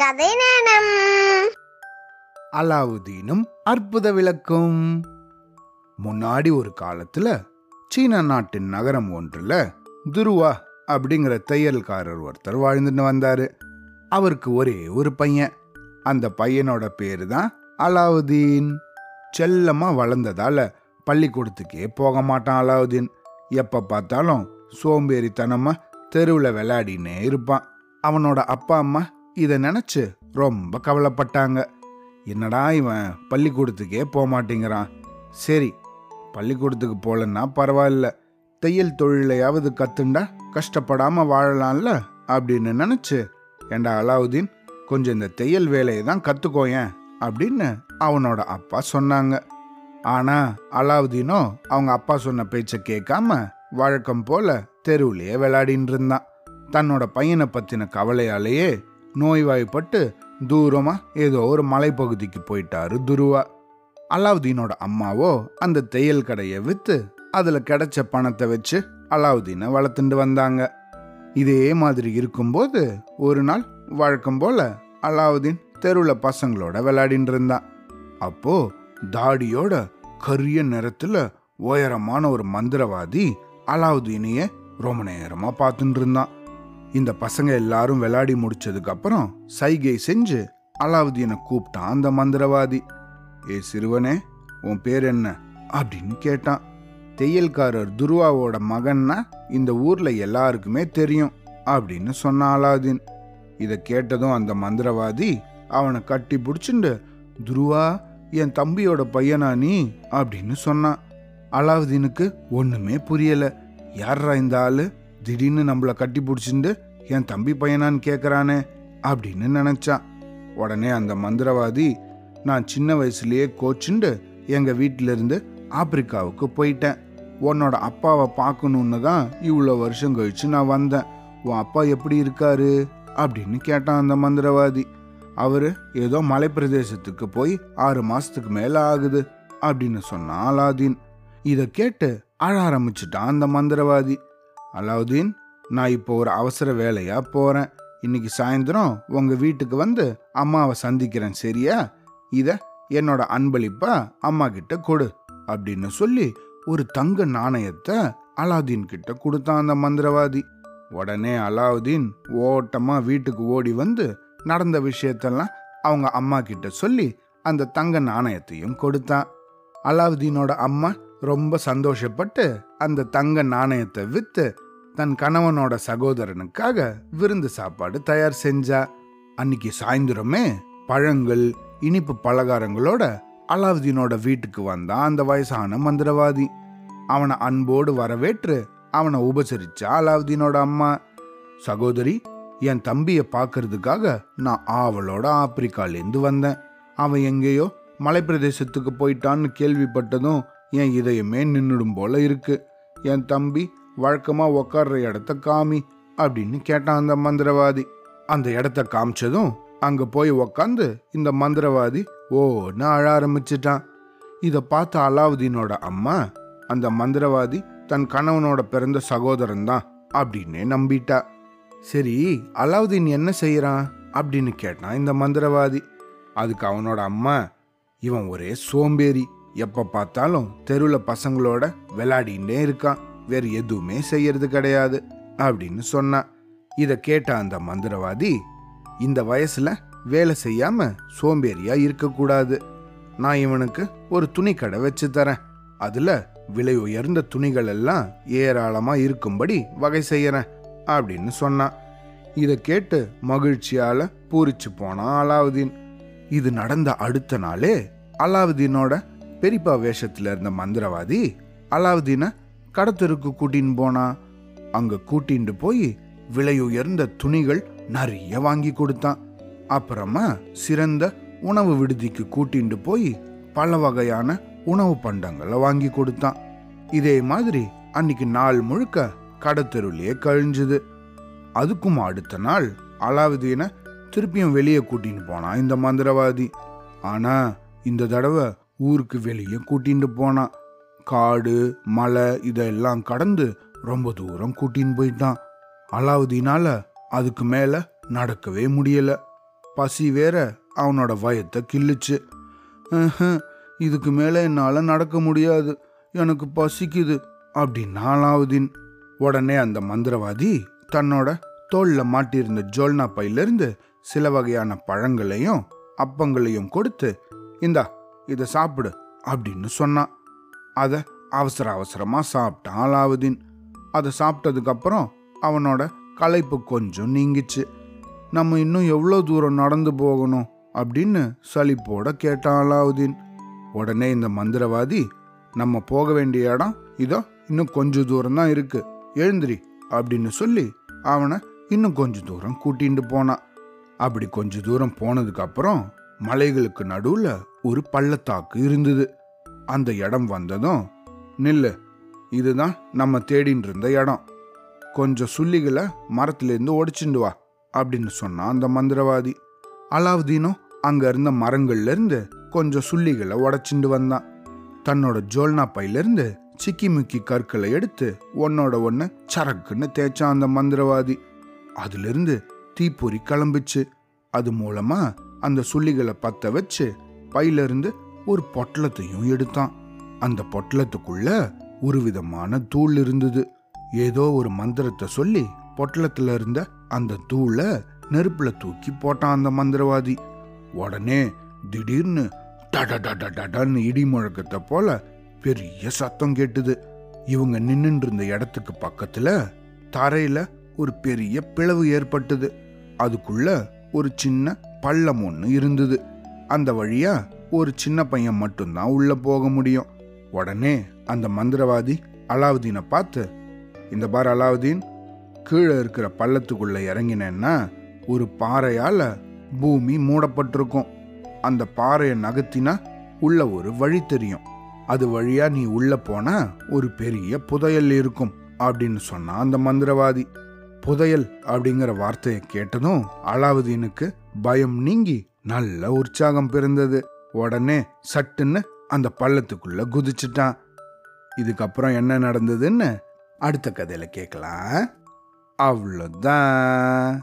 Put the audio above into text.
கதை நேரம். அலாவுதீனும் அற்புத விளக்கும். முன்னாடி ஒரு காலத்துல சீன நாட்டின் நகரம் ஒன்றுல துருவா அப்படிங்கிற தையல்காரர் ஒருத்தர் வாழ்ந்துட்டு வந்தாரு. அவருக்கு ஒரே ஒரு பையன். அந்த பையனோட பேரு தான் அலாவுதீன். செல்லமா வளர்ந்ததால பள்ளிக்கூடத்துக்கே போக மாட்டான் அலாவுதீன். எப்ப பார்த்தாலும் சோம்பேறித்தனமா தெருவில் விளையாடினே இருப்பான். அவனோட அப்பா அம்மா இதை நினச்சி ரொம்ப கவலைப்பட்டாங்க. என்னடா இவன் பள்ளிக்கூடத்துக்கே போகமாட்டேங்கிறான் சரி பள்ளிக்கூடத்துக்கு போகலன்னா பரவாயில்ல. தையல் தொழிலையாவது கத்துண்டா கஷ்டப்படாமல் வாழலாம்ல அப்படின்னு நினச்சி ஏண்டா அலாவுதீன் கொஞ்சம் இந்த தையல் வேலையை தான் கற்றுக்கோயேன் அப்படின்னு அவனோட அப்பா சொன்னாங்க. ஆனால் அலாவுதீனோ அவங்க அப்பா சொன்ன பேச்சை கேட்காம வழக்கம் போல தெருவிலேயே விளையாடின்னு இருந்தான். தன்னோட பையனை பற்றின கவலையாலேயே நோய்வாய்ப்பட்டு தூரமாக ஏதோ ஒரு மலைப்பகுதிக்கு போயிட்டாரு துருவா. அலாவுதீனோட அம்மாவோ அந்த தையல் கடையை விற்று அதில் கிடைச்ச பணத்தை வச்சு அலாவுதீனை வளர்த்துட்டு வந்தாங்க. இதே மாதிரி இருக்கும்போது ஒரு நாள் வழக்கம் போல அலாவுதீன் தெருவில் பசங்களோட விளையாடின்னு இருந்தான். அப்போ தாடியோட கரிய நிறத்தில் உயரமான ஒரு மந்திரவாதி அலாவுதீனையே ரொம்ப நேரமாக பார்த்துட்டு இருந்தான். இந்த பசங்க எல்லாரும் விளையாடி முடிச்சதுக்கு அப்புறம் சைகை செஞ்சு அலாவுதீனை கூப்பிட்டான் அந்த மந்திரவாதி. ஏ சிறுவனே உன் பேர் என்ன? அப்படின்னு கேட்டான். தையல்காரர் துருவாவோட மகன்னா இந்த ஊர்ல எல்லாருக்குமே தெரியும் அப்படின்னு சொன்னான் அலாவுதீன். இதை கேட்டதும் அந்த மந்திரவாதி அவனை கட்டி பிடிச்சிண்டு துருவா என் தம்பியோட பையனா நீ? அப்படின்னு சொன்னான். அலாவுதீனுக்கு ஒண்ணுமே புரியல. யார்ரா இந்த ஆளு? திடீர்னு நம்மள கட்டி பிடிச்சிண்டு என் தம்பி பையனான்னு கேட்குறானே அப்படின்னு நினச்சான் உடனே அந்த மந்திரவாதி நான் சின்ன வயசுலேயே கோச்சுண்டு எங்கள் வீட்டிலேருந்து ஆப்பிரிக்காவுக்கு போயிட்டேன். உன்னோட அப்பாவை பார்க்கணுன்னு தான் இவ்வளோ வருஷம் கழிச்சு நான் வந்தேன். உன் அப்பா எப்படி இருக்காரு? அப்படின்னு கேட்டான் அந்த மந்திரவாதி. அவர் ஏதோ மலைப்பிரதேசத்துக்கு போய் ஆறு மாதத்துக்கு மேலே ஆகுது அப்படின்னு சொன்னான் அலாதீன் இதை கேட்டு அழ ஆரம்பிச்சிட்டான் அந்த மந்திரவாதி. அலாவுதீன் நான் இப்போ ஒரு அவசர வேலையா போறேன். இன்னைக்கு சாயந்தரம் உங்க வீட்டுக்கு வந்து அம்மாவை சந்திக்கிறேன் சரியா? இத என்னோட அன்பளிப்பா அம்மா கிட்ட கொடு அப்படின்னு சொல்லி ஒரு தங்க நாணயத்தை அலாவுதீன் கிட்ட கொடுத்தான் அந்த மந்திரவாதி. உடனே அலாவுதீன் ஓட்டமா வீட்டுக்கு ஓடி வந்து நடந்த விஷயத்தெல்லாம் அவங்க அம்மா கிட்ட சொல்லி அந்த தங்க நாணயத்தையும் கொடுத்தான். அலாவுதீனோட அம்மா ரொம்ப சந்தோஷப்பட்டு அந்த தங்க நாணயத்தை விற்று தன் கணவனோட சகோதரனுக்காக விருந்து சாப்பாடு தயார் செஞ்சா. அன்னைக்கு சாயந்தரமே பழங்கள் இனிப்பு பலகாரங்களோட அலாவுதீனோட வீட்டுக்கு வந்தான் அந்த வயசான மந்திரவாதி. அவனை அன்போடு வரவேற்று அவனை உபசரிச்சா அலாவுதீனோட அம்மா. சகோதரி என் தம்பியை பார்க்கறதுக்காக நான் ஆவலோட ஆப்பிரிக்காலேருந்து வந்தேன். அவன் எங்கேயோ மலைப்பிரதேசத்துக்கு போயிட்டான்னு கேள்விப்பட்டதும் என் இதயமே நின்றுடும் போல இருக்கு. என் தம்பி வழக்கமாக உக்காடுற இடத்த காமி அப்படின்னு கேட்டான் அந்த மந்திரவாதி. அந்த இடத்த காமிச்சதும் அங்கே போய் உக்காந்து இந்த மந்திரவாதி ஓன்னு அழ ஆரம்பிச்சிட்டான். இதை பார்த்த அலாவுதீனோட அம்மா அந்த மந்திரவாதி தன் கணவனோட பிறந்த சகோதரன் தான் அப்படின்னே நம்பிட்டா. சரி அலாவுதீன் என்ன செய்கிறான் அப்படின்னு கேட்டான் இந்த மந்திரவாதி. அதுக்கு அவனோட அம்மா இவன் ஒரே சோம்பேறி. எப்ப பார்த்தாலும் தெருவில் பசங்களோட விளையாடின்னே இருக்கான். வேற எதுவுமே செய்யறது கிடையாது அப்படின்னு சொன்னான் இத கேட்ட அந்த மந்திரவாதி இந்த வயசுல வேலை செய்யாம சோம்பேறியா இருக்கக்கூடாது. நான் இவனுக்கு ஒரு துணி கடை வச்சு தரேன். அதுல விலை உயர்ந்த துணிகள் எல்லாம் ஏராளமா இருக்கும்படி வகை செய்யறேன் அப்படின்னு சொன்னான் இத கேட்டு மகிழ்ச்சியால பூரிச்சு போனான் அலாவுதீன். இது நடந்த அடுத்த நாளே அலாவுதீனோட பெரியப்பா வேஷத்தில் இருந்த மந்திரவாதி அலாவுதீனை கடத்தருக்கு கூட்டின்னு போனா. அங்க கூட்டின்னு போய் விலை உயர்ந்த துணிகள் நிறைய வாங்கி கொடுத்தான். அப்புறமா சிறந்த உணவு விடுதிக்கு கூட்டிண்டு போய் பல வகையான உணவு பண்டங்களை வாங்கி கொடுத்தான். இதே மாதிரி அன்னைக்கு நாள் முழுக்க கடத்தெருவிலேயே கழிஞ்சுது. அதுக்கும் அடுத்த நாள் அலாவுதீனை திருப்பியும் வெளியே கூட்டின்னு போனான் இந்த மந்திரவாதி. ஆனா இந்த தடவை ஊருக்கு வெளியே கூட்டின்னு போனான் காடு மலை இதெல்லாம் கடந்து ரொம்ப தூரம் கூட்டின்னு போயிட்டான். அலாவுதீனால அதுக்கு மேல நடக்கவே முடியல. பசி வேற அவனோட வயத்தை கிள்ளுச்சு. இதுக்கு மேலே என்னால் நடக்க முடியாது. எனக்கு பசிக்குது அப்படின்னா அலாவுதீன். உடனே அந்த மந்திரவாதி தன்னோட தோல்ல மாட்டியிருந்த ஜோல்னா பையிலிருந்து சில வகையான பழங்களையும் அப்பங்களையும் கொடுத்து இந்தா இதை சாப்பிடு அப்படின்னு சொன்னான் அதை அவசர அவசரமாக சாப்பிட்டான் அலாவுதீன். அதை சாப்பிட்டதுக்கப்புறம் அவனோட களைப்பு கொஞ்சம் நீங்கிச்சு. நம்ம இன்னும் எவ்வளோ தூரம் நடந்து போகணும்? அப்படின்னு சலிப்போட கேட்டான் அலாவுதீன். உடனே இந்த மந்திரவாதி நம்ம போக வேண்டிய இடம் இதோ இன்னும் கொஞ்ச தூரம் தான் இருக்கு. எழுந்திரி அப்படின்னு சொல்லி அவனை இன்னும் கொஞ்ச தூரம் கூட்டிகிட்டு போனான். அப்படி கொஞ்ச தூரம் போனதுக்கப்புறம் மலைகளுக்கு நடுவில் ஒரு பள்ளத்தாக்கு இருந்தது. அந்த இடம் வந்ததும் நில்லு இதுதான் நம்ம தேடின்னு இருந்த இடம். கொஞ்சம் சுள்ளிகளை மரத்திலேருந்து ஒடிச்சுண்டு வா அப்படின்னு சொன்னான் அந்த மந்திரவாதி. அலாவுதீனும் அங்க இருந்த மரங்கள்லேருந்து கொஞ்சம் சுள்ளிகளை உடச்சிண்டு வந்தான். தன்னோட ஜோல்னா பையிலிருந்து சிக்கி முக்கி கற்களை எடுத்து ஒன்னோட ஒன்று சரக்குன்னு தேய்ச்சான் அந்த மந்திரவாதி. அதுலேருந்து தீப்பொறி கிளம்பிச்சு. அது மூலமா அந்த சுள்ளிகளை பற்ற வச்சு பையிலிருந்து ஒரு பொட்டலத்தையும் எடுத்தான். அந்த பொட்டலத்துக்குள்ள ஒரு விதமான தூள் இருந்தது. ஏதோ ஒரு மந்திரத்தை சொல்லி பொட்டலத்துல இருந்த அந்த தூளை நெருப்புல தூக்கி போட்டான் அந்த மந்திரவாதி. உடனே திடீர்னு டடடடடடன்னு இடி முழக்கத்தை போல பெரிய சத்தம் கேட்டுது. இவங்க நின்னுட்டு இருந்த இடத்துக்கு பக்கத்துல தரையில ஒரு பெரிய பிளவு ஏற்பட்டது. அதுக்குள்ள ஒரு சின்ன பள்ளம் ஒன்று இருந்தது. அந்த வழியா ஒரு சின்ன பையன் மட்டும்தான் உள்ள போக முடியும். உடனே அந்த மந்திரவாதி அலாவுதீனை பார்த்து இந்த பார் அலாவுதீன் கீழே இருக்கிற பள்ளத்துக்குள்ள இறங்கினேன்னா ஒரு பாறையால பூமி மூடப்பட்டிருக்கும். அந்த பாறையை நகர்த்தினா உள்ள ஒரு வழி தெரியும். அது வழியா நீ உள்ள போனா ஒரு பெரிய புதையல் இருக்கும் அப்படின்னு சொன்னான் அந்த மந்திரவாதி. புதையல் அப்படிங்கிற வார்த்தையை கேட்டதும் அலாவுதீனுக்கு பயம் நீங்கி நல்ல உற்சாகம் பிறந்தது. உடனே சட்டுன்னு அந்த பள்ளத்துக்குள்ள குதிச்சிட்டான். இதுக்கப்புறம் என்ன நடந்ததுன்னு அடுத்த கதையில கேட்கலாம். அவ்வளோதான்.